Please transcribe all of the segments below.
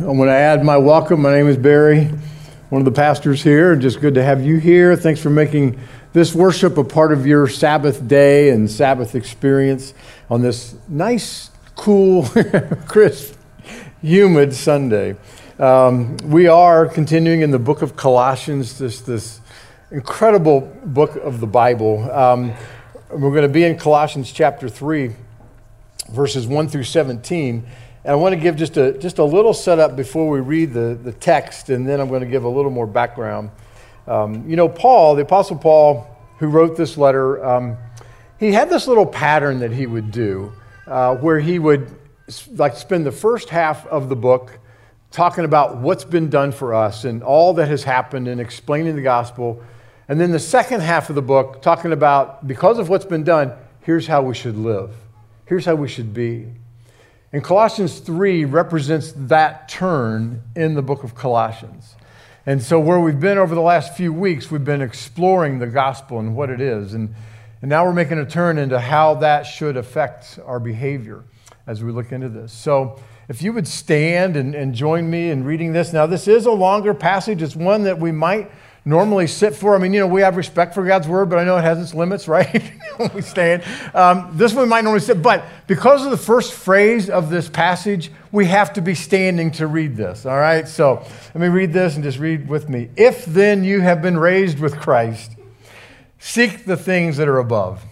I want to add my welcome. My name is Barry, one of the pastors here. Just good to have you here. Thanks for making this worship a part of your Sabbath day and Sabbath experience on this nice, cool, crisp, humid Sunday. Um, we are continuing in the book of Colossians, this, this incredible book of the Bible. Um, we're going to be in Colossians chapter 3, verses 1 through 17. And I want to give just a, just a little setup before we read the, the text, and then I'm going to give a little more background. Um, you know, Paul, the Apostle Paul, who wrote this letter, um, he had this little pattern that he would do uh, where he would like spend the first half of the book talking about what's been done for us and all that has happened and explaining the gospel. And then the second half of the book talking about because of what's been done, here's how we should live, here's how we should be. And Colossians 3 represents that turn in the book of Colossians. And so, where we've been over the last few weeks, we've been exploring the gospel and what it is. And, and now we're making a turn into how that should affect our behavior as we look into this. So, if you would stand and, and join me in reading this. Now, this is a longer passage, it's one that we might normally sit for. I mean, you know, we have respect for God's word, but I know it has its limits, right? we stand. Um, this one might normally sit, but because of the first phrase of this passage, we have to be standing to read this, all right? So let me read this and just read with me. If then you have been raised with Christ, seek the things that are above,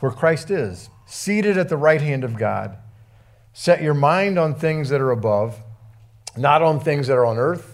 where Christ is, seated at the right hand of God. Set your mind on things that are above, not on things that are on earth.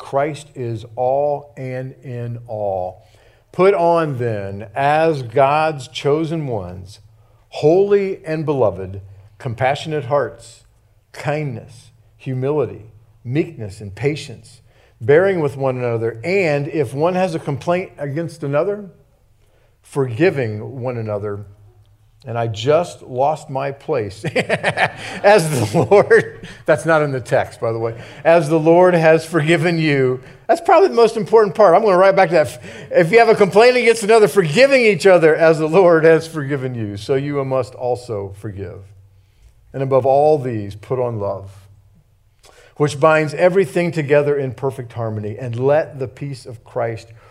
Christ is all and in all. Put on then, as God's chosen ones, holy and beloved, compassionate hearts, kindness, humility, meekness, and patience, bearing with one another, and if one has a complaint against another, forgiving one another and I just lost my place as the Lord, that's not in the text, by the way, as the Lord has forgiven you. That's probably the most important part. I'm going to write back to that. If you have a complaint against another, forgiving each other as the Lord has forgiven you, so you must also forgive. And above all these, put on love, which binds everything together in perfect harmony, and let the peace of Christ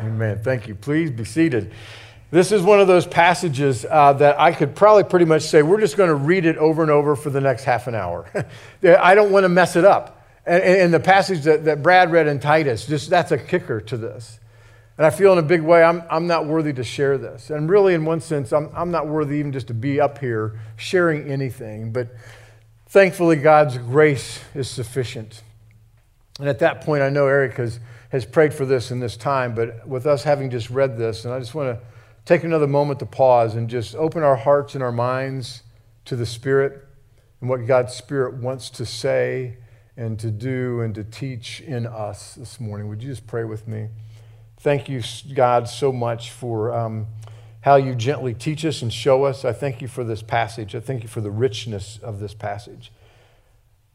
Amen. Thank you. Please be seated. This is one of those passages uh, that I could probably pretty much say we're just going to read it over and over for the next half an hour. I don't want to mess it up. And, and the passage that, that Brad read in Titus, just that's a kicker to this. And I feel in a big way, I'm, I'm not worthy to share this. And really, in one sense, I'm, I'm not worthy even just to be up here sharing anything. But thankfully, God's grace is sufficient. And at that point, I know Eric has prayed for this in this time, but with us having just read this, and I just want to take another moment to pause and just open our hearts and our minds to the Spirit and what God's Spirit wants to say and to do and to teach in us this morning. Would you just pray with me? Thank you, God, so much for um, how you gently teach us and show us. I thank you for this passage. I thank you for the richness of this passage.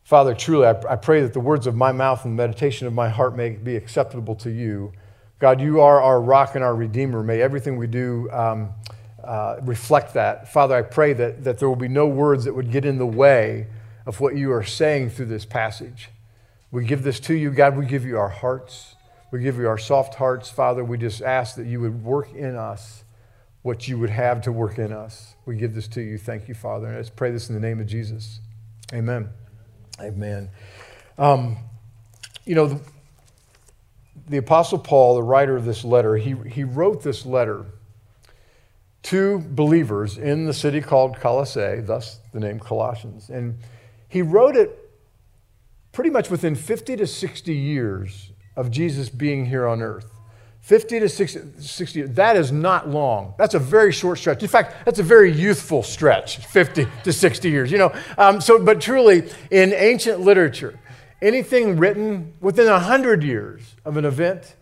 Father, truly, I, I pray that the words of my mouth and the meditation of my heart may be acceptable to you, God, you are our rock and our redeemer. May everything we do um, uh, reflect that. Father, I pray that, that there will be no words that would get in the way of what you are saying through this passage. We give this to you, God. We give you our hearts. We give you our soft hearts, Father. We just ask that you would work in us what you would have to work in us. We give this to you. Thank you, Father. And let's pray this in the name of Jesus. Amen. Amen. Um, you know, the, the Apostle Paul, the writer of this letter, he, he wrote this letter to believers in the city called Colossae, thus the name Colossians. And he wrote it pretty much within 50 to 60 years of Jesus being here on earth. 50 to 60, 60 that is not long. That's a very short stretch. In fact, that's a very youthful stretch, 50 to 60 years. You know, um, so, but truly, in ancient literature, anything written within 100 years of an event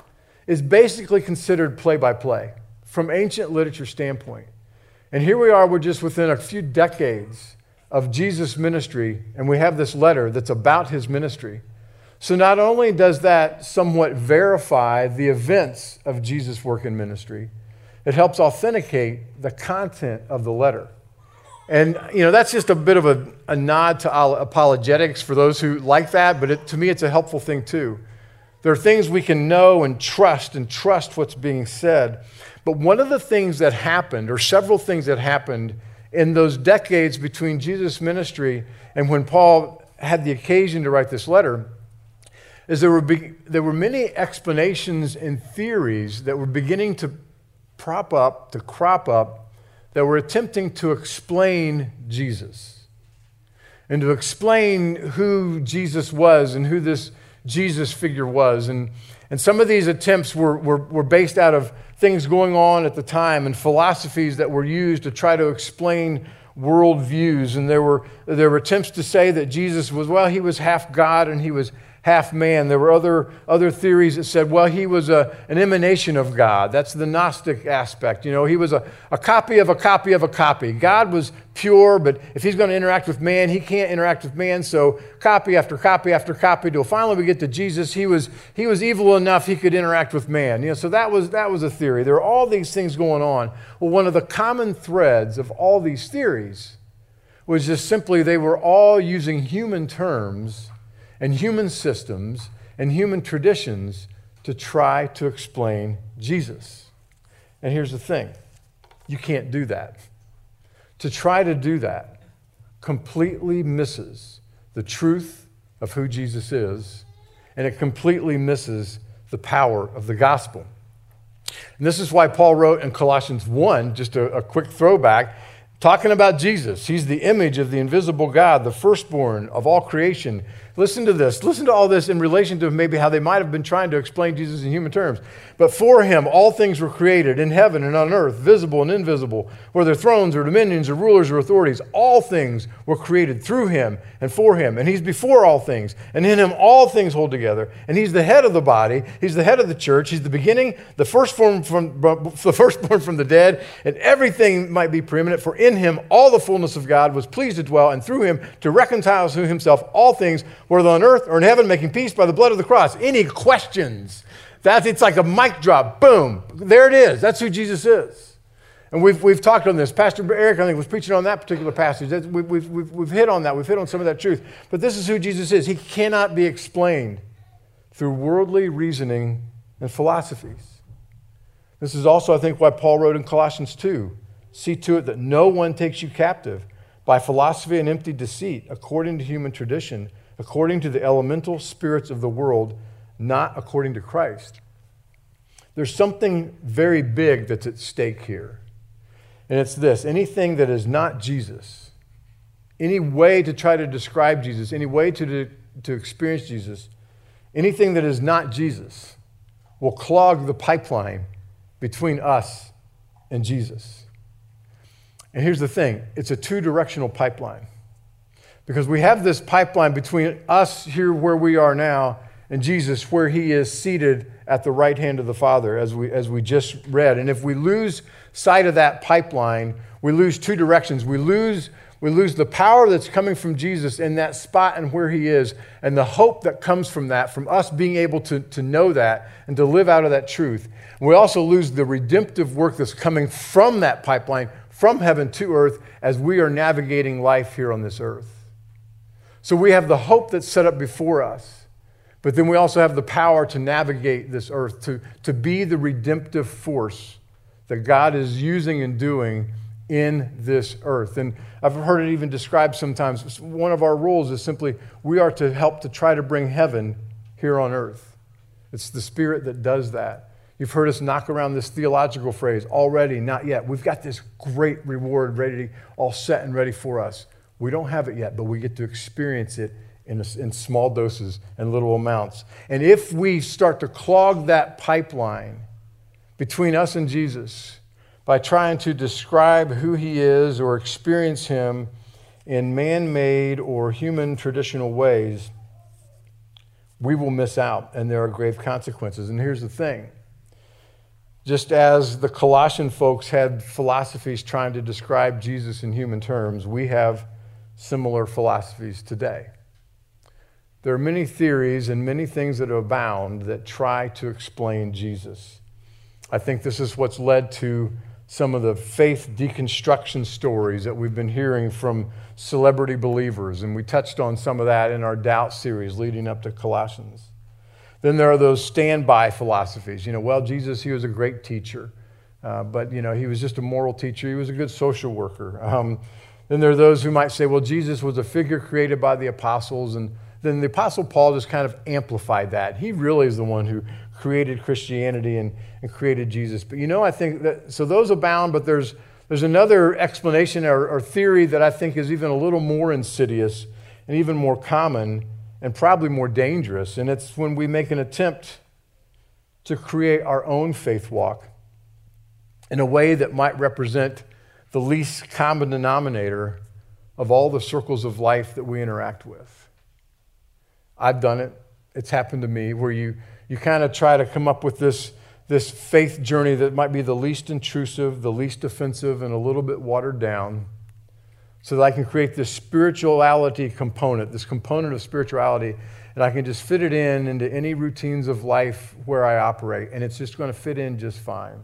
is basically considered play by play from ancient literature standpoint. And here we are, we're just within a few decades of Jesus' ministry, and we have this letter that's about his ministry. So not only does that somewhat verify the events of Jesus' work in ministry, it helps authenticate the content of the letter. And, you know, that's just a bit of a, a nod to apologetics for those who like that, but it, to me, it's a helpful thing too. There are things we can know and trust and trust what's being said. But one of the things that happened, or several things that happened in those decades between Jesus' ministry and when Paul had the occasion to write this letter, is there were, be, there were many explanations and theories that were beginning to prop up, to crop up, that were attempting to explain Jesus and to explain who Jesus was and who this Jesus figure was. And, and some of these attempts were, were, were based out of things going on at the time and philosophies that were used to try to explain worldviews. And there were, there were attempts to say that Jesus was, well, he was half God and he was half man. There were other, other theories that said, well, he was a, an emanation of God. That's the Gnostic aspect. You know, he was a, a copy of a copy of a copy. God was pure, but if he's going to interact with man, he can't interact with man. So copy after copy after copy till finally we get to Jesus. He was, he was evil enough he could interact with man. You know, so that was, that was a theory. There are all these things going on. Well, one of the common threads of all these theories was just simply they were all using human terms and human systems and human traditions to try to explain Jesus. And here's the thing you can't do that. To try to do that completely misses the truth of who Jesus is, and it completely misses the power of the gospel. And this is why Paul wrote in Colossians 1, just a, a quick throwback, talking about Jesus. He's the image of the invisible God, the firstborn of all creation. Listen to this. Listen to all this in relation to maybe how they might have been trying to explain Jesus in human terms. But for him, all things were created in heaven and on earth, visible and invisible, whether thrones or dominions or rulers or authorities. All things were created through him and for him. And he's before all things. And in him, all things hold together. And he's the head of the body. He's the head of the church. He's the beginning, the firstborn from, the firstborn from the dead. And everything might be preeminent. For in him, all the fullness of God was pleased to dwell. And through him, to reconcile to himself all things whether on earth or in heaven, making peace by the blood of the cross. Any questions? That's, it's like a mic drop. Boom. There it is. That's who Jesus is. And we've, we've talked on this. Pastor Eric, I think, was preaching on that particular passage. We've, we've, we've, we've hit on that. We've hit on some of that truth. But this is who Jesus is. He cannot be explained through worldly reasoning and philosophies. This is also, I think, why Paul wrote in Colossians 2 See to it that no one takes you captive by philosophy and empty deceit, according to human tradition according to the elemental spirits of the world, not according to Christ. There's something very big that's at stake here. And it's this anything that is not Jesus, any way to try to describe Jesus, any way to, to experience Jesus, anything that is not Jesus will clog the pipeline between us and Jesus. And here's the thing it's a two directional pipeline. Because we have this pipeline between us here where we are now and Jesus where he is seated at the right hand of the Father, as we, as we just read. And if we lose sight of that pipeline, we lose two directions. We lose, We lose the power that's coming from Jesus in that spot and where he is, and the hope that comes from that, from us being able to, to know that and to live out of that truth. We also lose the redemptive work that's coming from that pipeline, from heaven to earth, as we are navigating life here on this earth. So we have the hope that's set up before us, but then we also have the power to navigate this earth, to, to be the redemptive force that God is using and doing in this earth. And I've heard it even described sometimes. One of our roles is simply we are to help to try to bring heaven here on earth. It's the Spirit that does that. You've heard us knock around this theological phrase already, not yet. We've got this great reward ready, all set and ready for us. We don't have it yet, but we get to experience it in, a, in small doses and little amounts. And if we start to clog that pipeline between us and Jesus, by trying to describe who he is or experience him in man made or human traditional ways, we will miss out and there are grave consequences. And here's the thing just as the Colossian folks had philosophies trying to describe Jesus in human terms, we have similar philosophies today. There are many theories and many things that abound that try to explain Jesus. I think this is what's led to some of the faith deconstruction stories that we've been hearing from celebrity believers, and we touched on some of that in our doubt series leading up to Colossians. Then there are those standby philosophies. You know, well, Jesus, he was a great teacher, uh, but, you know, he was just a moral teacher. He was a good social worker. Um, then there are those who might say, well, Jesus was a figure created by the apostles, and then the apostle Paul just kind of amplified that. He really is the one who created Christianity and, and created Jesus. But you know, I think that, so those abound, but there's, there's another explanation or, or theory that I think is even a little more insidious and even more common and probably more dangerous. And it's when we make an attempt to create our own faith walk in a way that might represent the least common denominator of all the circles of life that we interact with. I've done it. It's happened to me where you you kind of try to come up with this, this faith journey that might be the least intrusive, the least offensive, and a little bit watered down so that I can create this spirituality component, this component of spirituality, and I can just fit it in into any routines of life where I operate, and it's just going to fit in just fine.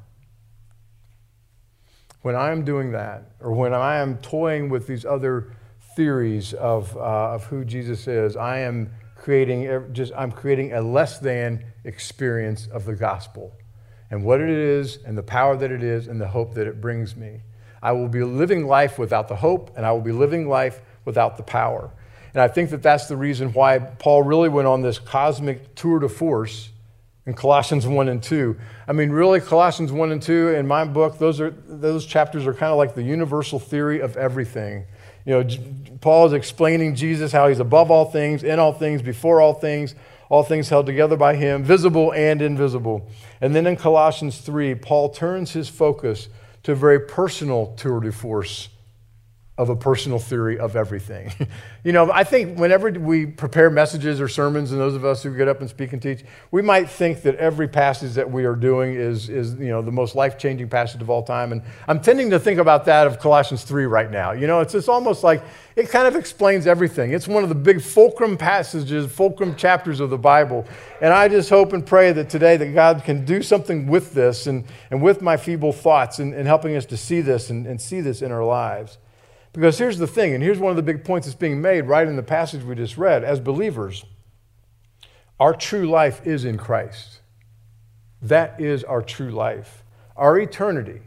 When I am doing that, or when I am toying with these other theories of, uh, of who Jesus is, I am creating just I'm creating a less than experience of the gospel and what it is and the power that it is and the hope that it brings me. I will be living life without the hope and I will be living life without the power. And I think that that's the reason why Paul really went on this cosmic tour de force in Colossians 1 and 2. I mean, really, Colossians 1 and 2, in my book, those, are, those chapters are kind of like the universal theory of everything. You know, Paul is explaining Jesus, how he's above all things, in all things, before all things, all things held together by him, visible and invisible. And then in Colossians 3, Paul turns his focus to a very personal tour de force of a personal theory of everything. you know, I think whenever we prepare messages or sermons, and those of us who get up and speak and teach, we might think that every passage that we are doing is, is you know, the most life changing passage of all time. And I'm tending to think about that of Colossians 3 right now. You know, it's, it's almost like it kind of explains everything. It's one of the big fulcrum passages, fulcrum chapters of the Bible. And I just hope and pray that today that God can do something with this and, and with my feeble thoughts and, and helping us to see this and, and see this in our lives. Because here's the thing, and here's one of the big points that's being made right in the passage we just read. As believers, our true life is in Christ. That is our true life. Our eternity,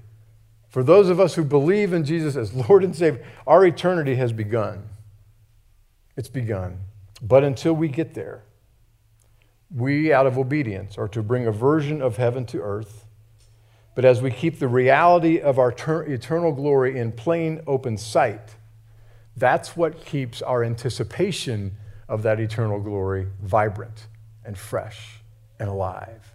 for those of us who believe in Jesus as Lord and Savior, our eternity has begun. It's begun. But until we get there, we, out of obedience, are to bring a version of heaven to earth but as we keep the reality of our ter- eternal glory in plain open sight, that's what keeps our anticipation of that eternal glory vibrant and fresh and alive.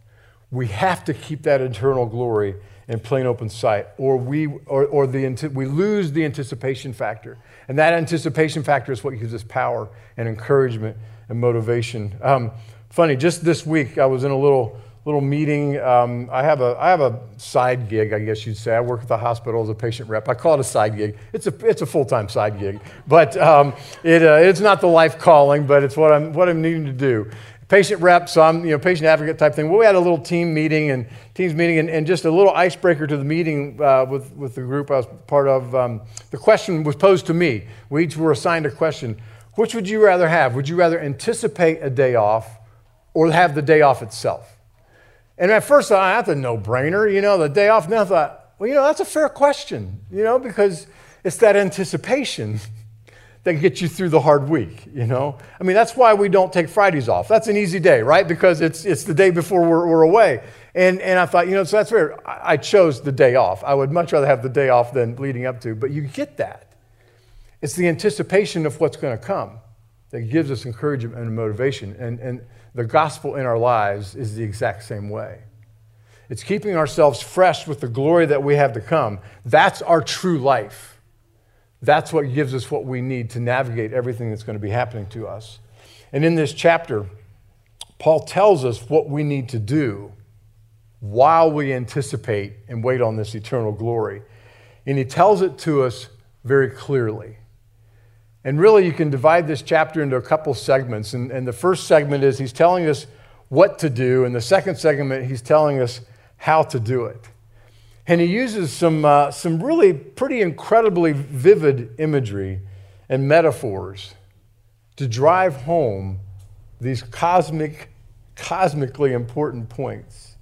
We have to keep that eternal glory in plain open sight, or we, or, or the, we lose the anticipation factor. And that anticipation factor is what gives us power and encouragement and motivation. Um, funny, just this week, I was in a little little meeting. Um, I, have a, I have a side gig, I guess you'd say. I work at the hospital as a patient rep. I call it a side gig. It's a, it's a full time side gig, but um, it, uh, it's not the life calling, but it's what I'm, what I'm needing to do. Patient rep, so I'm, you know, patient advocate type thing. Well, we had a little team meeting and teams meeting, and, and just a little icebreaker to the meeting uh, with, with the group I was part of. Um, the question was posed to me. We each were assigned a question. Which would you rather have? Would you rather anticipate a day off or have the day off itself? And at first, I thought, no brainer, you know, the day off. Then I thought, well, you know, that's a fair question, you know, because it's that anticipation that gets you through the hard week, you know? I mean, that's why we don't take Fridays off. That's an easy day, right? Because it's, it's the day before we're, we're away. And, and I thought, you know, so that's fair. I chose the day off. I would much rather have the day off than leading up to, but you get that. It's the anticipation of what's going to come that gives us encouragement and motivation. And, and the gospel in our lives is the exact same way. It's keeping ourselves fresh with the glory that we have to come. That's our true life. That's what gives us what we need to navigate everything that's going to be happening to us. And in this chapter, Paul tells us what we need to do while we anticipate and wait on this eternal glory. And he tells it to us very clearly. And really, you can divide this chapter into a couple segments. And, and the first segment is he's telling us what to do, and the second segment, he's telling us how to do it. And he uses some, uh, some really pretty incredibly vivid imagery and metaphors to drive home these cosmic, cosmically important points.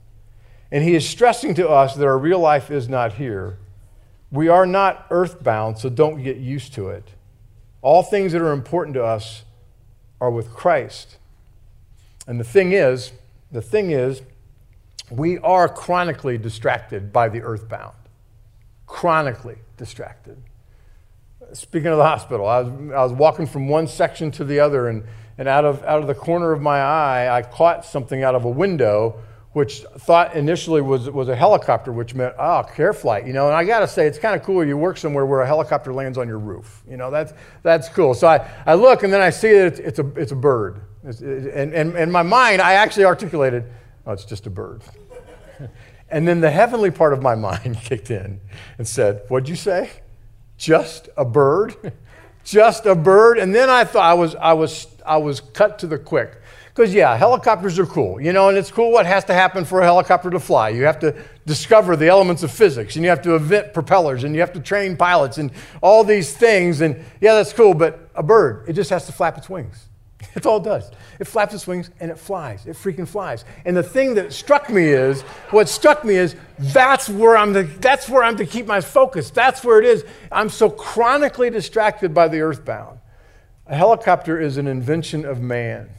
And he is stressing to us that our real life is not here. We are not earthbound, so don't get used to it. All things that are important to us are with Christ. And the thing is, the thing is, we are chronically distracted by the earthbound. Chronically distracted. Speaking of the hospital, I was, I was walking from one section to the other, and, and out, of, out of the corner of my eye, I caught something out of a window which thought initially was, was a helicopter, which meant, oh, care flight, you know. And I got to say, it's kind of cool you work somewhere where a helicopter lands on your roof. You know, that's, that's cool. So I, I look and then I see that it's, it's, a, it's a bird. It's, and, and, in my mind, I actually articulated, oh, it's just a bird. and then the heavenly part of my mind kicked in and said, what'd you say? Just a bird? just a bird? And then I thought I was, I was, I was cut to the quick. Because, yeah, helicopters are cool, you know, and it's cool what has to happen for a helicopter to fly. You have to discover the elements of physics, and you have to invent propellers, and you have to train pilots, and all these things. And, yeah, that's cool, but a bird, it just has to flap its wings. That's all it does. It flaps its wings and it flies. It freaking flies. And the thing that struck me is, what struck me is, that's where I'm to, that's where I'm to keep my focus. That's where it is. I'm so chronically distracted by the earthbound. A helicopter is an invention of man.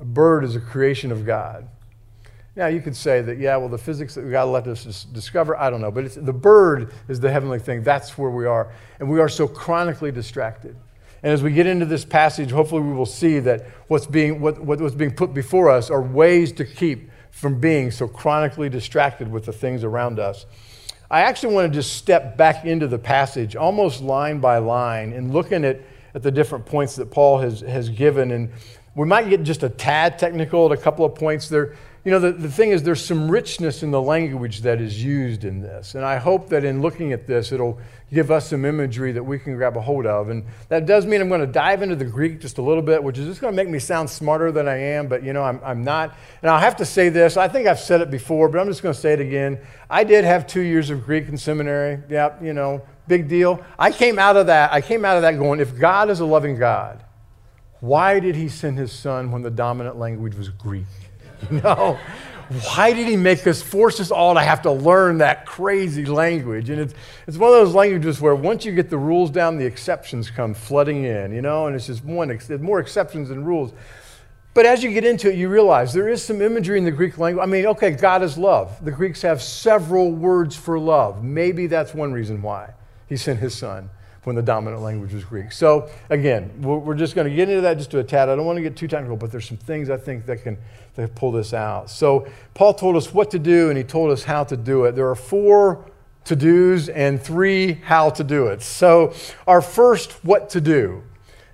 A bird is a creation of God. Now, you could say that, yeah, well, the physics that God let us discover, I don't know, but the bird is the heavenly thing. That's where we are. And we are so chronically distracted. And as we get into this passage, hopefully we will see that what's being, what, what's being put before us are ways to keep from being so chronically distracted with the things around us. I actually want to just step back into the passage almost line by line and looking at, at the different points that Paul has, has given. And we might get just a tad technical at a couple of points there. You know, the, the thing is, there's some richness in the language that is used in this. And I hope that in looking at this, it'll give us some imagery that we can grab a hold of. And that does mean I'm going to dive into the Greek just a little bit, which is just going to make me sound smarter than I am, but you know, I'm, I'm not. And I'll have to say this. I think I've said it before, but I'm just going to say it again. I did have two years of Greek in seminary. Yeah, you know, big deal. I came out of that. I came out of that going, if God is a loving God, why did he send his son when the dominant language was Greek? You know? Why did he make us, force us all to have to learn that crazy language? And it's, it's one of those languages where once you get the rules down, the exceptions come flooding in, you know? And it's just one, there's more exceptions than rules. But as you get into it, you realize there is some imagery in the Greek language. I mean, okay, God is love. The Greeks have several words for love. Maybe that's one reason why he sent his son when the dominant language was Greek. So, again, we're just going to get into that just to a tad. I don't want to get too technical, but there's some things I think that can that pull this out. So, Paul told us what to do and he told us how to do it. There are four to dos and three how to do it. So, our first what to do.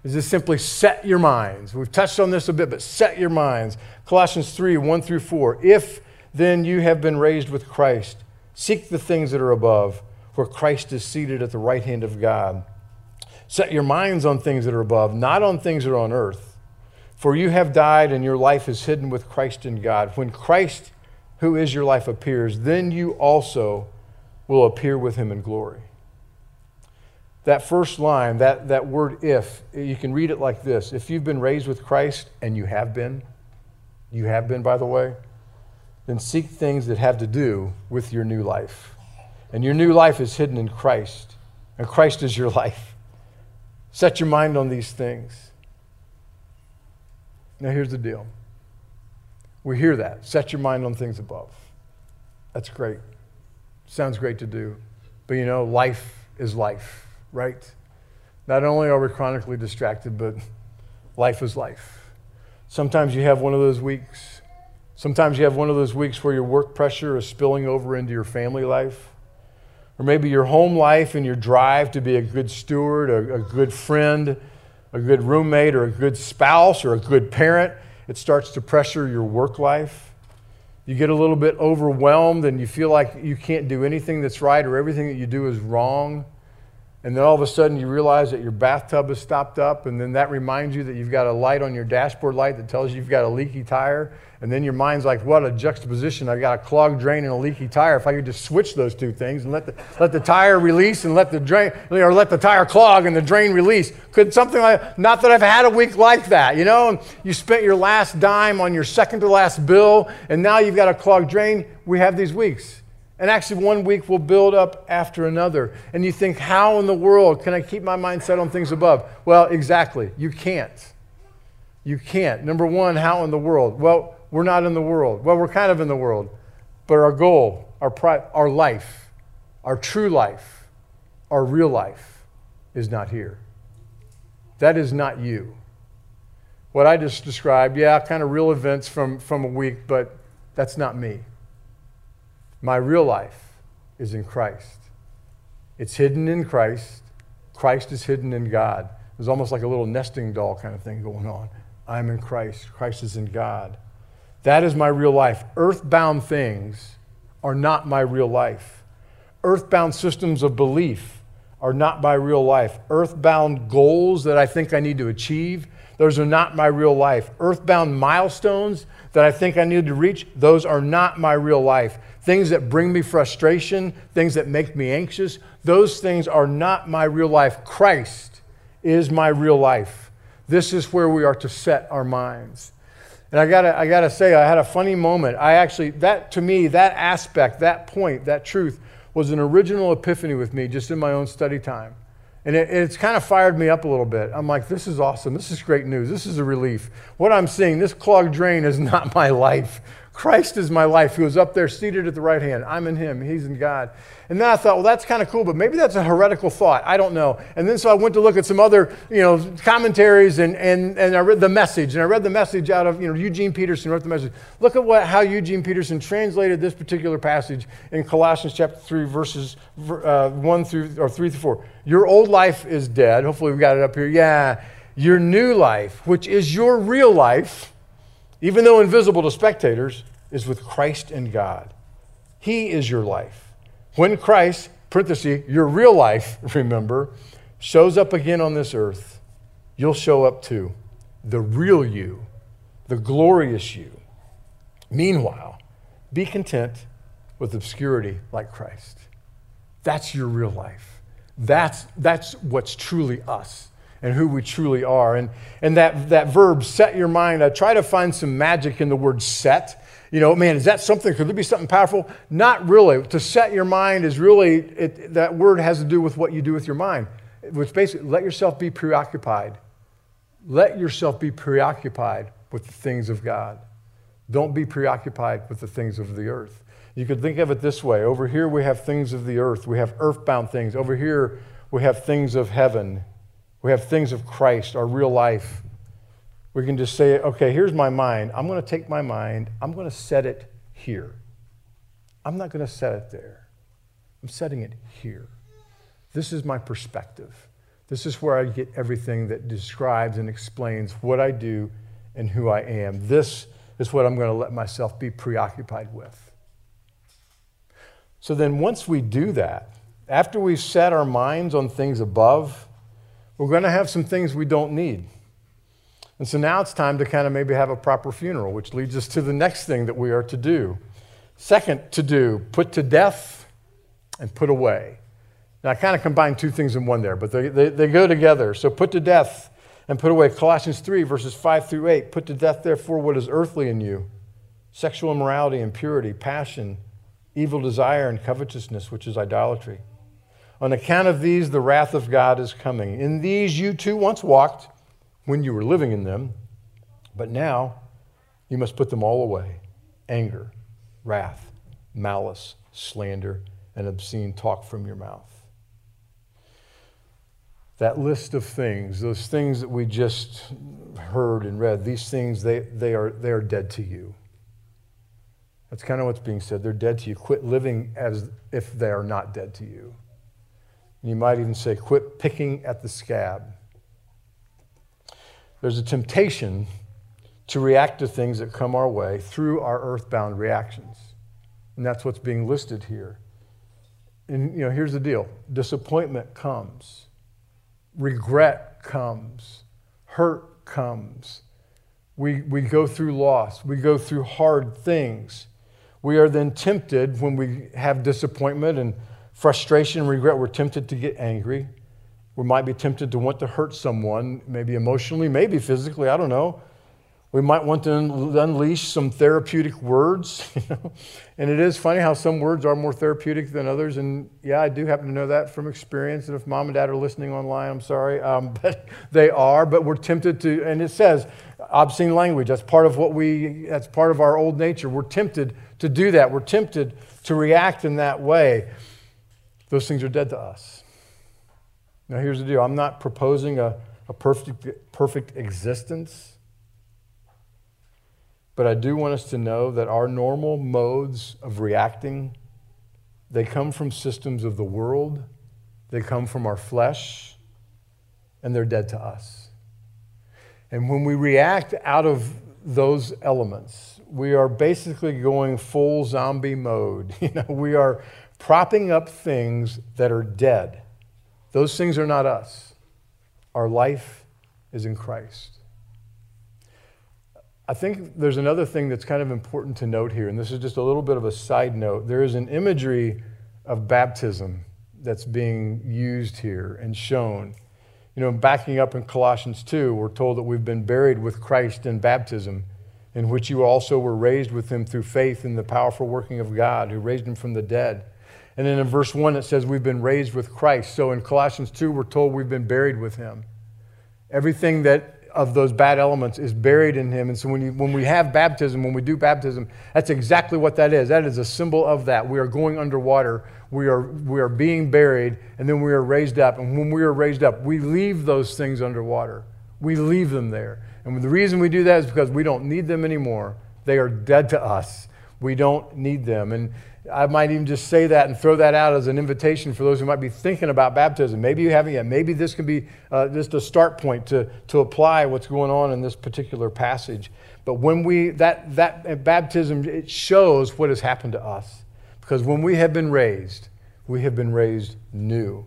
is just simply set your minds. We've touched on this a bit, but set your minds. Colossians 3 1 through 4. If then you have been raised with Christ, seek the things that are above, where Christ is seated at the right hand of God. Set your minds on things that are above, not on things that are on earth. For you have died, and your life is hidden with Christ in God. When Christ, who is your life, appears, then you also will appear with him in glory that first line, that, that word if, you can read it like this If you've been raised with Christ, and you have been, you have been, by the way, then seek things that have to do with your new life. And your new life is hidden in Christ, and Christ is your life. Set your mind on these things. Now, here's the deal we hear that. Set your mind on things above. That's great. Sounds great to do. But you know, life is life right? Not only are we chronically distracted, but life is life. Sometimes you have one of those weeks. Sometimes you have one of those weeks where your work pressure is spilling over into your family life. Or maybe your home life and your drive to be a good steward, a, a good friend, a good roommate, or a good spouse, or a good parent. It starts to pressure your work life. You get a little bit overwhelmed and you feel like you can't do anything that's right or everything that you do is wrong and then all of a sudden you realize that your bathtub is stopped up, and then that reminds you that you've got a light on your dashboard light that tells you you've got a leaky tire. And then your mind's like, what a juxtaposition. I've got a clogged drain and a leaky tire. If I could just switch those two things and let the, let the tire release and let the drain, or let the tire clog and the drain release. Could something like, not that I've had a week like that, you know? And you spent your last dime on your second to last bill, and now you've got a clogged drain. We have these weeks. And actually, one week will build up after another. And you think, how in the world can I keep my mind set on things above? Well, exactly. You can't. You can't. Number one, how in the world? Well, we're not in the world. Well, we're kind of in the world. But our goal, our, pri- our life, our true life, our real life is not here. That is not you. What I just described, yeah, kind of real events from, from a week, but that's not me. My real life is in Christ. It's hidden in Christ. Christ is hidden in God. There's almost like a little nesting doll kind of thing going on. I'm in Christ. Christ is in God. That is my real life. Earthbound things are not my real life. Earthbound systems of belief are not my real life. Earthbound goals that I think I need to achieve, those are not my real life. Earthbound milestones that I think I need to reach, those are not my real life things that bring me frustration, things that make me anxious, those things are not my real life. Christ is my real life. This is where we are to set our minds. And I gotta, I gotta say, I had a funny moment. I actually, that to me, that aspect, that point, that truth was an original epiphany with me just in my own study time. And it, it's kind of fired me up a little bit. I'm like, this is awesome. This is great news. This is a relief. What I'm seeing, this clogged drain is not my life. Christ is my life, who is up there seated at the right hand. I'm in him, he's in God. And then I thought, well, that's kind of cool, but maybe that's a heretical thought. I don't know. And then so I went to look at some other, you know, commentaries and, and, and I read the message. And I read the message out of, you know, Eugene Peterson wrote the message. Look at what, how Eugene Peterson translated this particular passage in Colossians chapter 3, verses uh, 1 through, or 3 through 4. Your old life is dead. Hopefully we've got it up here. Yeah. Your new life, which is your real life, even though invisible to spectators, is with Christ and God. He is your life. When Christ, parenthesis, your real life, remember, shows up again on this earth, you'll show up too. The real you, the glorious you. Meanwhile, be content with obscurity like Christ. That's your real life. That's, that's what's truly us and who we truly are. And, and that, that verb, set your mind, I try to find some magic in the word set. You know, man, is that something? Could there be something powerful? Not really. To set your mind is really, it, that word has to do with what you do with your mind, which basically, let yourself be preoccupied. Let yourself be preoccupied with the things of God. Don't be preoccupied with the things of the earth. You could think of it this way over here, we have things of the earth, we have earthbound things. Over here, we have things of heaven. We have things of Christ, our real life. We can just say, okay, here's my mind. I'm going to take my mind, I'm going to set it here. I'm not going to set it there. I'm setting it here. This is my perspective. This is where I get everything that describes and explains what I do and who I am. This is what I'm going to let myself be preoccupied with. So then, once we do that, after we've set our minds on things above, we're going to have some things we don't need. And so now it's time to kind of maybe have a proper funeral, which leads us to the next thing that we are to do. Second, to do, put to death and put away. Now, I kind of combine two things in one there, but they, they, they go together. So put to death and put away. Colossians 3, verses 5 through 8. Put to death, therefore, what is earthly in you sexual immorality, impurity, passion, evil desire, and covetousness, which is idolatry. On account of these, the wrath of God is coming. In these you too once walked when you were living in them, but now you must put them all away anger, wrath, malice, slander, and obscene talk from your mouth. That list of things, those things that we just heard and read, these things, they, they, are, they are dead to you. That's kind of what's being said. They're dead to you. Quit living as if they are not dead to you. And you might even say, quit picking at the scab. There's a temptation to react to things that come our way through our earthbound reactions. And that's what's being listed here. And, you know, here's the deal disappointment comes, regret comes, hurt comes. We, we go through loss, we go through hard things. We are then tempted when we have disappointment and frustration regret, we're tempted to get angry. We might be tempted to want to hurt someone, maybe emotionally, maybe physically, I don't know. We might want to unleash some therapeutic words. And it is funny how some words are more therapeutic than others. And yeah, I do happen to know that from experience. And if mom and dad are listening online, I'm sorry. Um, but they are. But we're tempted to, and it says obscene language. That's part of what we, that's part of our old nature. We're tempted to do that. We're tempted to react in that way those things are dead to us. Now, here's the deal I'm not proposing a, a perfect, perfect existence, but I do want us to know that our normal modes of reacting. They come from systems of the world, they come from our flesh, and they're dead to us. And when we react out of those elements, we are basically going full zombie mode. You know, we are propping up things that are dead. Those things are not us. Our life is in Christ. I think there's another thing that's kind of important to note here, and this is just a little bit of a side note. There is an imagery of baptism that's being used here and shown. You know, backing up in Colossians 2, we're told that we've been buried with Christ in baptism, in which you also were raised with him through faith in the powerful working of God who raised him from the dead. And then in verse 1, it says we've been raised with Christ. So in Colossians 2, we're told we've been buried with him. Everything that of those bad elements is buried in him. And so when, you, when we have baptism, when we do baptism, that's exactly what that is. That is a symbol of that. We are going underwater, we are, we are being buried, and then we are raised up. And when we are raised up, we leave those things underwater. We leave them there. And the reason we do that is because we don't need them anymore. They are dead to us. We don't need them. And I might even just say that and throw that out as an invitation for those who might be thinking about baptism. Maybe you haven't yet. Maybe this can be uh, just a start point to, to apply what's going on in this particular passage. But when we, that, that baptism, it shows what has happened to us. Because when we have been raised, we have been raised new.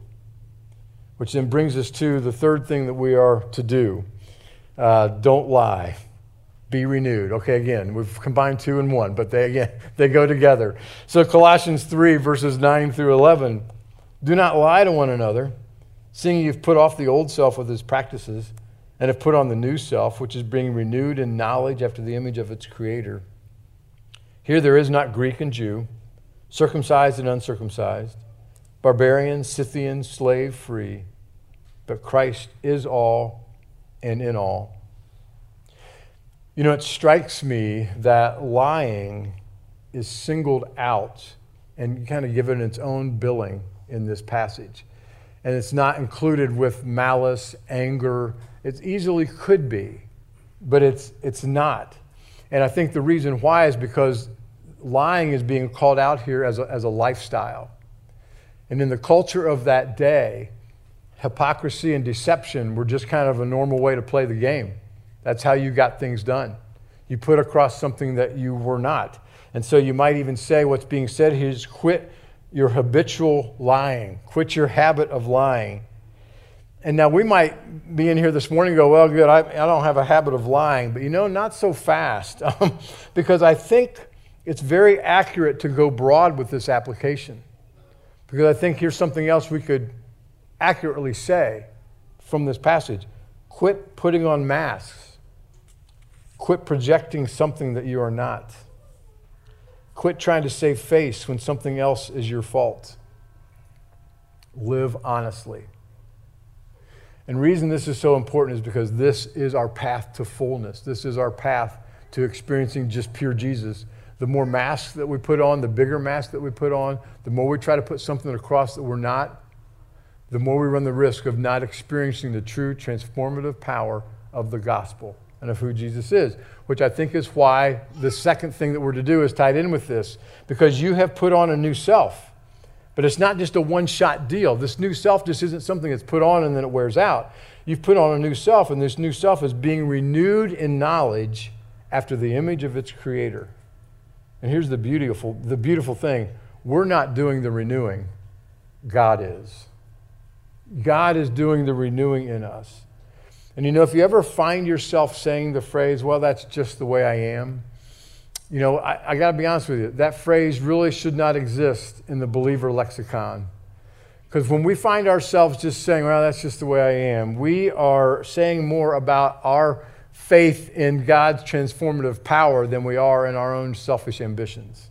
Which then brings us to the third thing that we are to do uh, don't lie be renewed. Okay, again, we've combined two and one, but they again they go together. So Colossians 3, verses 9 through 11. Do not lie to one another, seeing you've put off the old self with its practices, and have put on the new self, which is being renewed in knowledge after the image of its creator. Here there is not Greek and Jew, circumcised and uncircumcised, barbarian, Scythian, slave free, but Christ is all and in all. You know, it strikes me that lying is singled out and kind of given its own billing in this passage. And it's not included with malice, anger. It easily could be, but it's, it's not. And I think the reason why is because lying is being called out here as a, as a lifestyle. And in the culture of that day, hypocrisy and deception were just kind of a normal way to play the game. That's how you got things done. You put across something that you were not. And so you might even say what's being said here is quit your habitual lying, quit your habit of lying. And now we might be in here this morning and go, well, good, I, I don't have a habit of lying. But you know, not so fast. Um, because I think it's very accurate to go broad with this application. Because I think here's something else we could accurately say from this passage quit putting on masks, quit projecting something that you are not, quit trying to save face when something else is your fault. Live honestly. And reason this is so important is because this is our path to fullness. This is our path to experiencing just pure Jesus the more masks that we put on, the bigger mask that we put on, the more we try to put something across that we're not, the more we run the risk of not experiencing the true transformative power of the gospel and of who Jesus is, which I think is why the second thing that we're to do is tied in with this, because you have put on a new self. But it's not just a one shot deal. This new self just isn't something that's put on and then it wears out. You've put on a new self, and this new self is being renewed in knowledge after the image of its creator. And here's the beautiful, the beautiful thing we're not doing the renewing, God is. God is doing the renewing in us. And you know, if you ever find yourself saying the phrase, well, that's just the way I am, you know, I, I got to be honest with you, that phrase really should not exist in the believer lexicon. Because when we find ourselves just saying, well, that's just the way I am, we are saying more about our faith in God's transformative power than we are in our own selfish ambitions.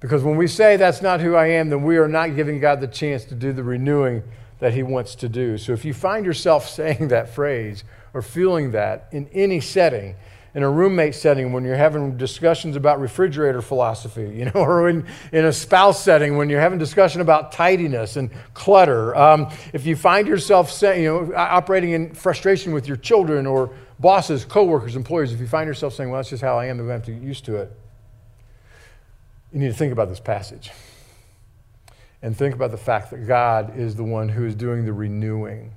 Because when we say that's not who I am, then we are not giving God the chance to do the renewing that He wants to do. So if you find yourself saying that phrase or feeling that in any setting, in a roommate setting when you're having discussions about refrigerator philosophy, you know, or in, in a spouse setting when you're having discussion about tidiness and clutter. Um, if you find yourself say, you know, operating in frustration with your children or bosses, coworkers, employers, if you find yourself saying, well, that's just how I am, then we have to get used to it, you need to think about this passage. And think about the fact that God is the one who is doing the renewing.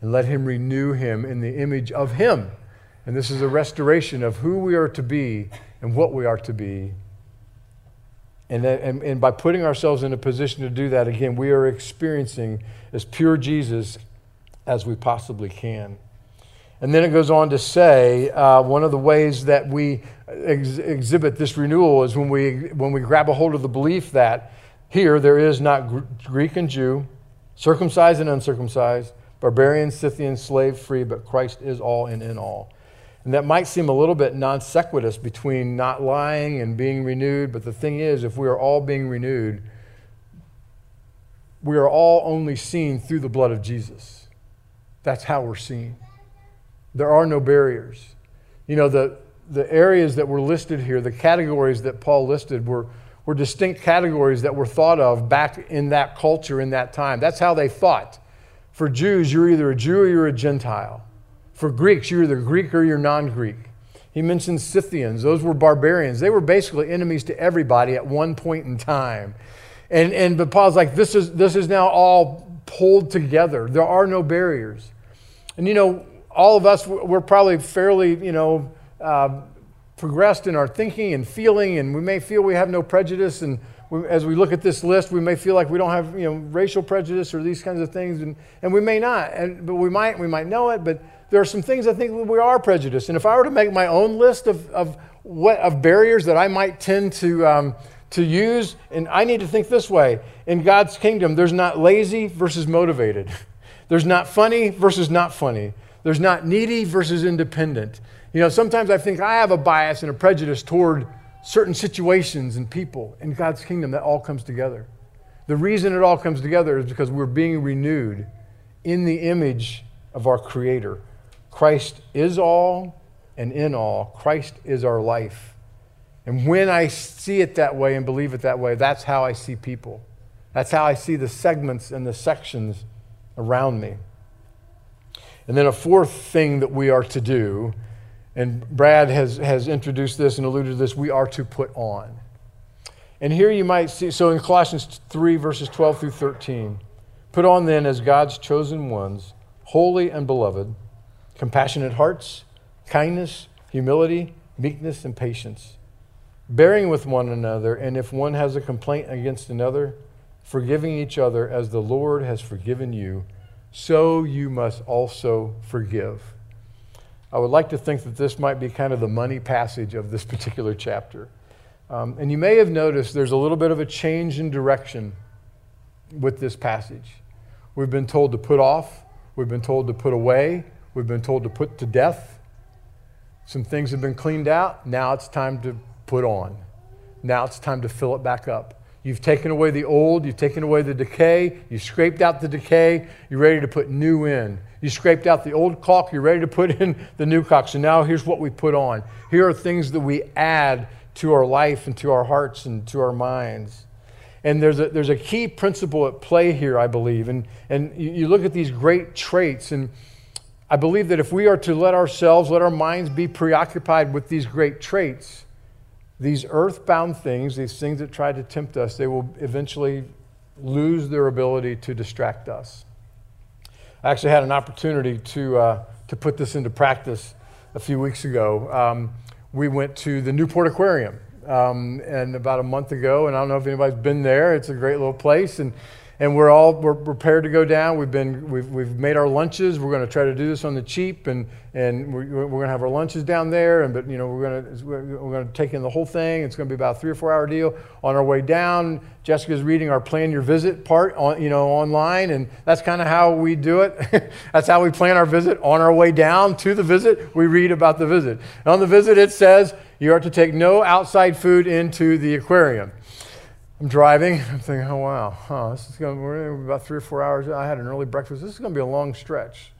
And let Him renew Him in the image of Him. And this is a restoration of who we are to be and what we are to be. And, that, and, and by putting ourselves in a position to do that, again, we are experiencing as pure Jesus as we possibly can. And then it goes on to say uh, one of the ways that we ex- exhibit this renewal is when we, when we grab a hold of the belief that here there is not Greek and Jew, circumcised and uncircumcised, barbarian, Scythian, slave free, but Christ is all and in all. And that might seem a little bit non sequitur between not lying and being renewed, but the thing is, if we are all being renewed, we are all only seen through the blood of Jesus. That's how we're seen. There are no barriers. You know, the, the areas that were listed here, the categories that Paul listed, were, were distinct categories that were thought of back in that culture, in that time. That's how they thought. For Jews, you're either a Jew or you're a Gentile. For Greeks, you're either Greek or you're non Greek. He mentions Scythians. Those were barbarians. They were basically enemies to everybody at one point in time. And, and but Paul's like, this is, this is now all pulled together. There are no barriers. And you know, all of us, we're probably fairly, you know, uh, progressed in our thinking and feeling, and we may feel we have no prejudice. And we, as we look at this list, we may feel like we don't have, you know, racial prejudice or these kinds of things, and, and we may not. And, but we might, we might know it, but there are some things I think we are prejudiced. And if I were to make my own list of, of, what, of barriers that I might tend to, um, to use, and I need to think this way in God's kingdom, there's not lazy versus motivated, there's not funny versus not funny. There's not needy versus independent. You know, sometimes I think I have a bias and a prejudice toward certain situations and people in God's kingdom that all comes together. The reason it all comes together is because we're being renewed in the image of our Creator. Christ is all and in all. Christ is our life. And when I see it that way and believe it that way, that's how I see people. That's how I see the segments and the sections around me. And then a fourth thing that we are to do, and Brad has, has introduced this and alluded to this, we are to put on. And here you might see, so in Colossians 3, verses 12 through 13, Put on then as God's chosen ones, holy and beloved, compassionate hearts, kindness, humility, meekness, and patience, bearing with one another, and if one has a complaint against another, forgiving each other as the Lord has forgiven you, so you must also forgive. I would like to think that this might be kind of the money passage of this particular chapter. Um, and you may have noticed there's a little bit of a change in direction with this passage. We've been told to put off, we've been told to put away, we've been told to put to death. Some things have been cleaned out. Now it's time to put on. Now it's time to fill it back up. You've taken away the old, you've taken away the decay, you scraped out the decay, you're ready to put new in. You scraped out the old caulk, you're ready to put in the new caulk. So now here's what we put on. Here are things that we add to our life and to our hearts and to our minds. And there's a, there's a key principle at play here, I believe. And, and you, you look at these great traits, and I believe that if we are to let ourselves, let our minds be preoccupied with these great traits, these earthbound things, these things that try to tempt us, they will eventually lose their ability to distract us. I actually had an opportunity to, uh, to put this into practice a few weeks ago. Um, we went to the Newport Aquarium um, and about a month ago, and I don't know if anybody's been there. It's a great little place, and and we're all we're prepared to go down. We've been we've, we've made our lunches. We're going to try to do this on the cheap, and and we're, we're going to have our lunches down there. And but you know we're going to we're going to take in the whole thing. It's going to be about a three or four hour deal. On our way down, Jessica's reading our plan your visit part on you know online, and that's kind of how we do it. that's how we plan our visit. On our way down to the visit, we read about the visit. And on the visit, it says you are to take no outside food into the aquarium. I'm driving. I'm thinking, oh wow, huh, this is going to we're about three or four hours. I had an early breakfast. This is going to be a long stretch,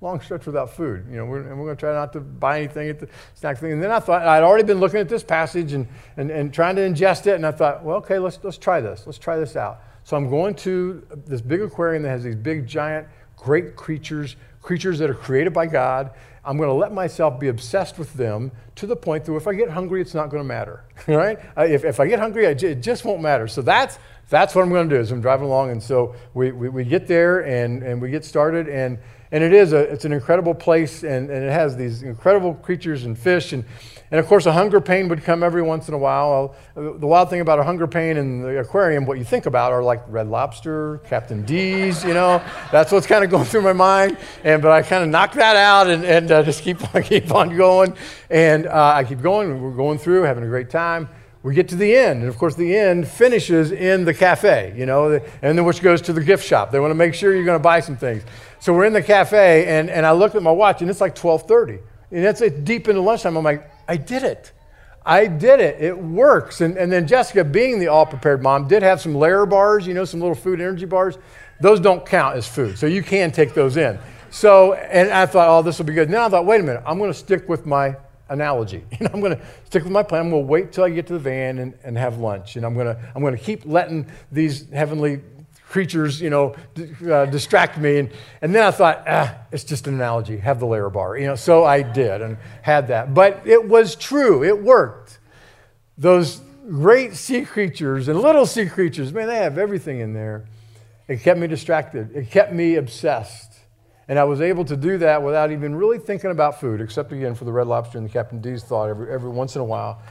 long stretch without food. You know, we're, and we're going to try not to buy anything at the snack thing. And then I thought I'd already been looking at this passage and, and, and trying to ingest it, and I thought, well, okay, let's let's try this. Let's try this out. So I'm going to this big aquarium that has these big, giant, great creatures, creatures that are created by God. I'm going to let myself be obsessed with them to the point that if I get hungry, it's not going to matter. right? If, if I get hungry, it just won't matter. So that's, that's what I'm going to do as I'm driving along. And so we, we, we get there and, and we get started. And, and it is a, it's an incredible place. And, and it has these incredible creatures and fish. And, and of course, a hunger pain would come every once in a while. The wild thing about a hunger pain in the aquarium, what you think about are like Red Lobster, Captain D's, you know. That's what's kind of going through my mind. And, but I kind of knock that out and, and uh, just keep on, keep on going. And uh, I keep going. We're going through, having a great time. We get to the end. And of course, the end finishes in the cafe, you know, and then which goes to the gift shop. They want to make sure you're going to buy some things. So we're in the cafe, and, and I look at my watch, and it's like 1230. And it's deep into lunchtime. I'm like, I did it. I did it. It works. And, and then Jessica, being the all prepared mom, did have some Larabars, you know, some little food energy bars. Those don't count as food, so you can take those in. So, and I thought, oh, this will be good. Now I thought, wait a minute, I'm going to stick with my analogy. And I'm going to stick with my plan. I'm going to wait till I get to the van and, and have lunch. And I'm going to, I'm going to keep letting these heavenly creatures, you know, uh, distract me. And, and then I thought, ah, it's just an analogy. Have the Larabar, you know. So I did and had that. But it was true. It worked. Those great sea creatures and little sea creatures, man, they have everything in there. It kept me distracted. It kept me obsessed. And I was able to do that without even really thinking about food, except again for the red lobster and the Captain D's thought every, every once in a while.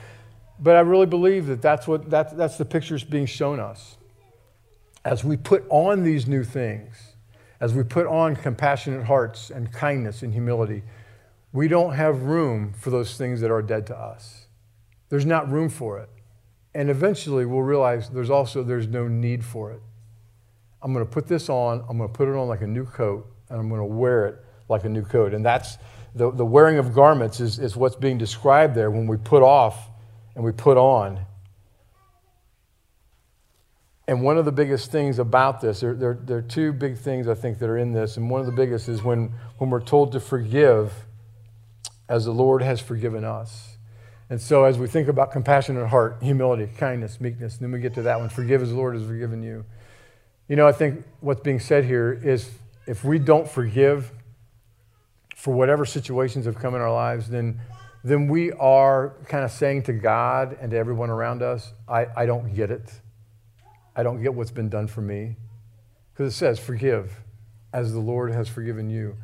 But I really believe that that's, what, that, that's the pictures being shown us as we put on these new things, as we put on compassionate hearts and kindness and humility, we don't have room for those things that are dead to us. There's not room for it. And eventually we'll realize there's also there's no need for it. I'm going to put this on, I'm going to put it on like a new coat, and I'm going to wear it like a new coat. And that's the, the wearing of garments is, is what's being described there when we put off and we put on. And one of the biggest things about this, there, there, there, are two big things I think that are in this. And one of the biggest is when, when we're told to forgive as the Lord has forgiven us. And so as we think about compassionate heart, humility, kindness, meekness, then we get to that one forgive as the Lord has forgiven you. You know, I think what's being said here is if we don't forgive for whatever situations have come in our lives, then, then we are kind of saying to God and to everyone around us, I, I don't get it. I don't get what's been done for me. Because it says, forgive as the Lord has forgiven you.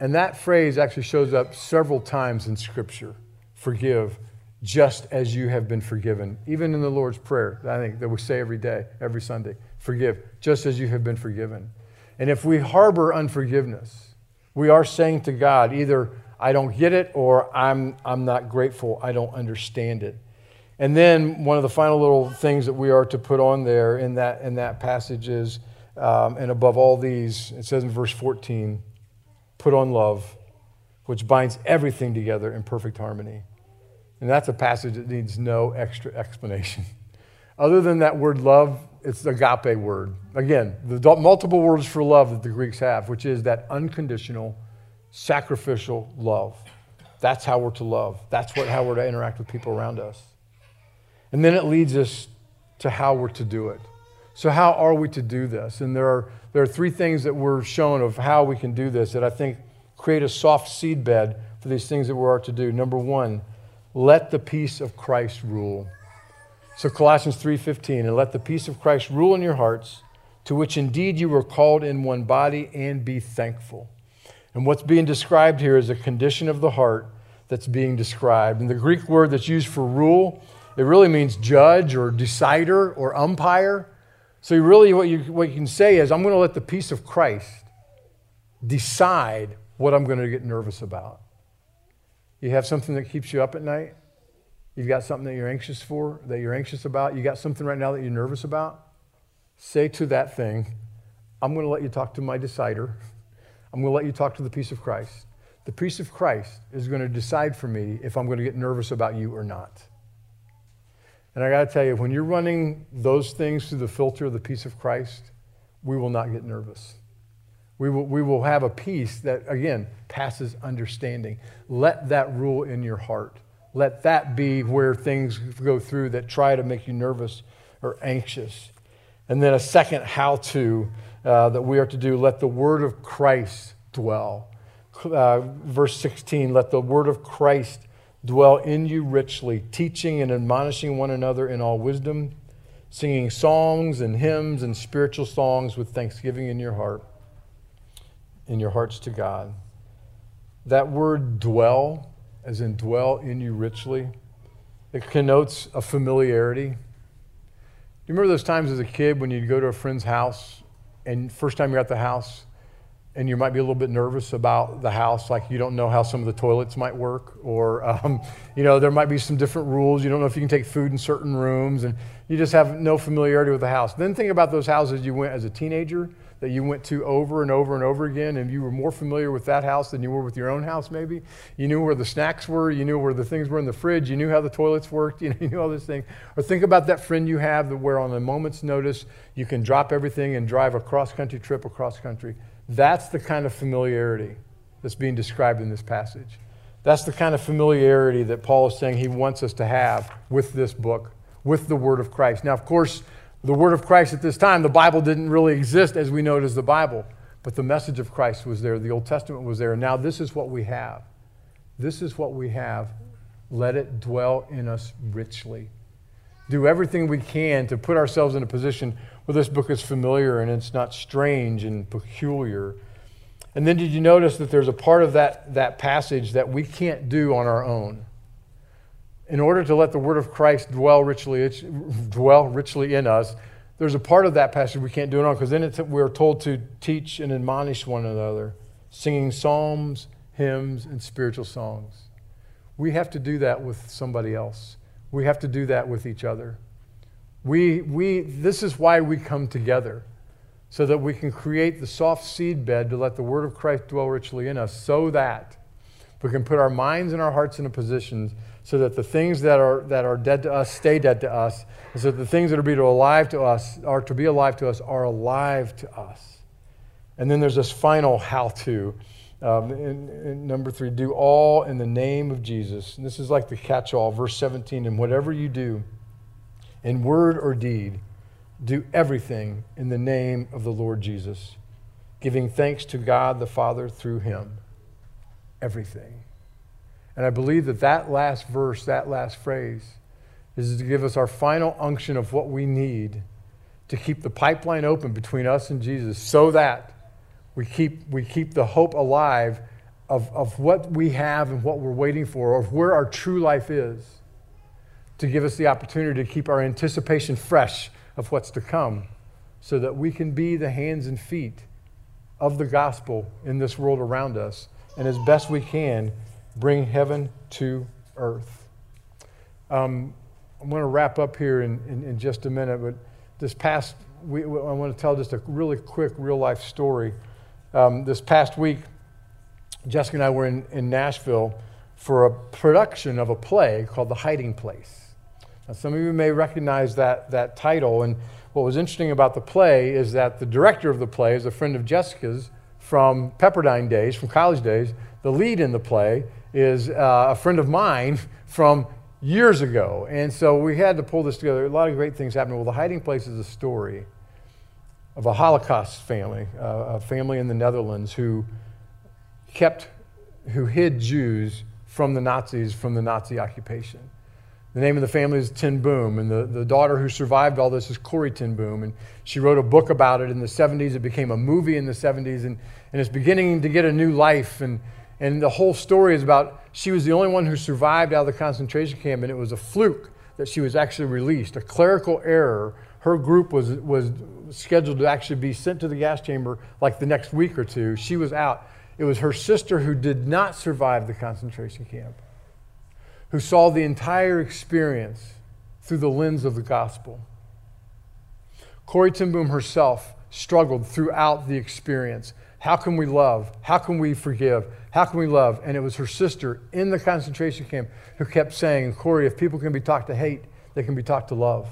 And that phrase actually shows up several times in Scripture forgive just as you have been forgiven. Even in the Lord's Prayer, I think that we say every day, every Sunday forgive just as you have been forgiven. And if we harbor unforgiveness, we are saying to God, either I don't get it or I'm, I'm not grateful, I don't understand it. And then one of the final little things that we are to put on there in that, in that passage is, um, and above all these, it says in verse 14, put on love, which binds everything together in perfect harmony. And that's a passage that needs no extra explanation. Other than that word love, it's the agape word. Again, the multiple words for love that the Greeks have, which is that unconditional, sacrificial love. That's how we're to love. That's what, how we're to interact with people around us. And then it leads us to how we're to do it. So, how are we to do this? And there are, there are three things that we're shown of how we can do this that I think create a soft seed bed for these things that we are to do. Number one, let the peace of Christ rule. So Colossians 3:15, and let the peace of Christ rule in your hearts, to which indeed you were called in one body, and be thankful. And what's being described here is a condition of the heart that's being described. And the Greek word that's used for rule, it really means judge or decider or umpire. So really what you, what you can say is, I'm going to let the peace of Christ decide what I'm going to get nervous about. You have something that keeps you up at night? You've got something that you're anxious for, that you're anxious about. You got something right now that you're nervous about. Say to that thing, I'm going to let you talk to my decider. I'm going to let you talk to the peace of Christ. The peace of Christ is going to decide for me if I'm going to get nervous about you or not. And I got to tell you, when you're running those things through the filter of the peace of Christ, we will not get nervous. We will, we will have a peace that, again, passes understanding. Let that rule in your heart. Let that be where things go through that try to make you nervous or anxious. And then a second how to uh, that we are to do let the word of Christ dwell. Uh, verse 16 let the word of Christ dwell in you richly, teaching and admonishing one another in all wisdom, singing songs and hymns and spiritual songs with thanksgiving in your heart, in your hearts to God. That word dwell as in dwell in you richly. It connotes a familiarity. Do you remember those times as a kid when you'd go to a friend's house and first time you're at the house and you might be a little bit nervous about the house, like you don't know how some of the toilets might work, or um, you know there might be some different rules. You don't know if you can take food in certain rooms, and you just have no familiarity with the house. Then think about those houses you went as a teenager that you went to over and over and over again, and you were more familiar with that house than you were with your own house, maybe. You knew where the snacks were, you knew where the things were in the fridge, you knew how the toilets worked, you, know, you knew all these things. Or think about that friend you have that where on a moment's notice you can drop everything and drive a cross country trip across country. That's the kind of familiarity that's being described in this passage. That's the kind of familiarity that Paul is saying he wants us to have with this book, with the Word of Christ. Now, of course, the word of Christ at this time, the Bible didn't really exist as we know it as the Bible, but the message of Christ was there. The Old Testament was there. Now this is what we have. This is what we have. Let it dwell in us richly. Do everything we can to put ourselves in a position where this book is familiar and it's not strange and peculiar. And then did you notice that there's a part of that, that passage that we can't do on our own? in order to let the word of Christ dwell richly, dwell richly in us, there's a part of that passage we can't do it on because then we're told to teach and admonish one another, singing psalms, hymns, and spiritual songs. We have to do that with somebody else. We have to do that with each other. We, we, this is why we come together, so that we can create the soft seed bed to let the word of Christ dwell richly in us, so that we can put our minds and our hearts in a position so that the things that are, that are dead to us stay dead to us, and so that the things that are be to alive to us are to be alive to us are alive to us. And then there's this final how to. Um, number three, do all in the name of Jesus. And this is like the catch all, verse 17. And whatever you do, in word or deed, do everything in the name of the Lord Jesus, giving thanks to God the Father through him. Everything. And I believe that that last verse, that last phrase, is to give us our final unction of what we need to keep the pipeline open between us and Jesus so that we keep, we keep the hope alive of, of what we have and what we're waiting for, of where our true life is, to give us the opportunity to keep our anticipation fresh of what's to come so that we can be the hands and feet of the gospel in this world around us and as best we can bring heaven to earth. Um, I'm going to wrap up here in, in, in, just a minute, but this past week, I want to tell just a really quick real life story. Um, this past week, Jessica and I were in, in Nashville for a production of a play called The Hiding Place. Now, some of you may recognize that, that title, and what was interesting about the play is that the director of the play is a friend of Jessica's from Pepperdine days, from college days. The lead in the play is uh, a friend of mine from years ago. And so we had to pull this together. A lot of great things happened. Well, The Hiding Place is a story of a Holocaust family, uh, a family in the Netherlands who kept, who hid Jews from the Nazis, from the Nazi occupation. The name of the family is Ten Boom, and the, the daughter who survived all this is Corrie Ten Boom. And she wrote a book about it in the 70s. It became a movie in the 70s, and, and it's beginning to get a new life. And, and the whole story is about she was the only one who survived out of the concentration camp, and it was a fluke that she was actually released, a clerical error. Her group was, was scheduled to actually be sent to the gas chamber like the next week or two. She was out. It was her sister who did not survive the concentration camp who saw the entire experience through the lens of the gospel. Ten Boom herself struggled throughout the experience. How can we love? How can we forgive? How can we love? And it was her sister in the concentration camp who kept saying, Corrie, if people can be taught to hate, they can be taught to love.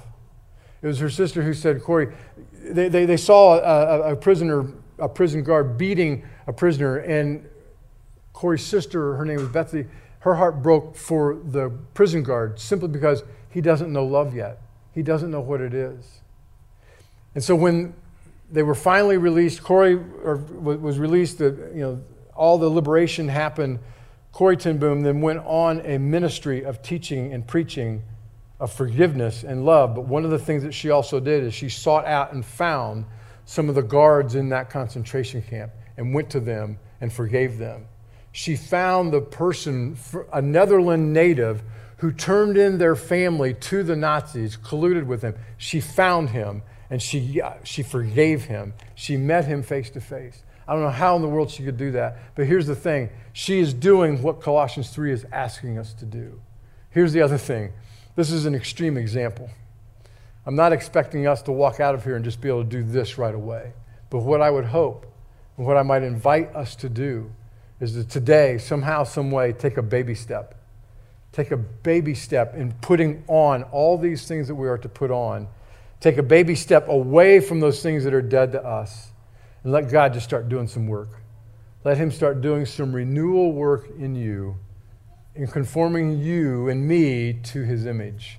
It was her sister who said, Corrie, they, they, they saw a, a, prisoner, a prison guard beating a prisoner, and Corrie's sister, her name was Betsy, her heart broke for the prison guard simply because he doesn't know love yet. He doesn't know what it is. And so when they were finally released, Corrie was released, you know, all the liberation happened. Corrie Ten Boom then went on a ministry of teaching and preaching of forgiveness and love. But one of the things that she also did is she sought out and found some of the guards in that concentration camp and went to them and forgave them she found the person, a Netherlands native, who turned in their family to the Nazis, colluded with them. She found him and she, uh, she forgave him. She met him face to face. I don't know how in the world she could do that, but here's the thing she is doing what Colossians 3 is asking us to do. Here's the other thing this is an extreme example. I'm not expecting us to walk out of here and just be able to do this right away. But what I would hope, and what I might invite us to do, is to today, somehow, some way, take a baby step. Take a baby step in putting on all these things that we are to put on. Take a baby step away from those things that are dead to us and let God just start doing some work. Let Him start doing some renewal work in you, in conforming you and me to His image.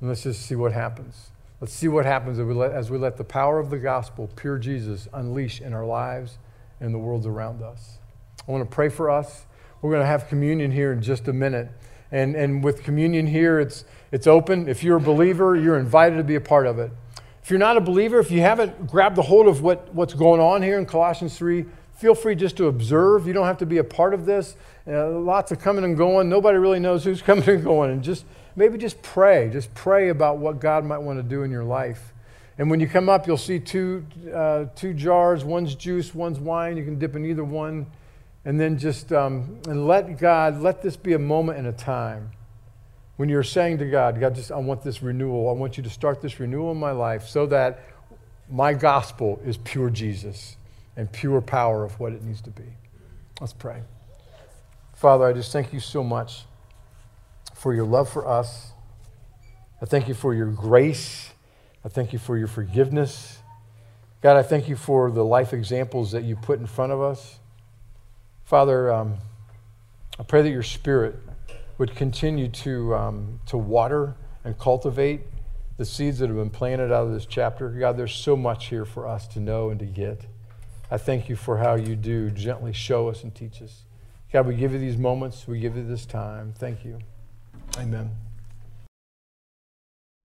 And let's just see what happens. Let's see what happens as we let, as we let the power of the gospel, pure Jesus, unleash in our lives and the worlds around us. I want to pray for us. We're going to have communion here in just a minute. And, and with communion here, it's, it's open. If you're a believer, you're invited to be a part of it. If you're not a believer, if you haven't grabbed the hold of what, what's going on here in Colossians 3, feel free just to observe. You don't have to be a part of this. Uh, lots of coming and going. Nobody really knows who's coming and going. And just maybe just pray. Just pray about what God might want to do in your life. And when you come up, you'll see two, uh, two jars. One's juice, one's wine. You can dip in either one and then just um, and let God, let this be a moment and a time when you're saying to God, God, just I want this renewal. I want you to start this renewal in my life so that my gospel is pure Jesus and pure power of what it needs to be. Let's pray. Father, I just thank you so much for your love for us. I thank you for your grace. I thank you for your forgiveness. God, I thank you for the life examples that you put in front of us. Father, um, I pray that your spirit would continue to, um, to water and cultivate the seeds that have been planted out of this chapter. God, there's so much here for us to know and to get. I thank you for how you do gently show us and teach us. God, we give you these moments, we give you this time. Thank you. Amen.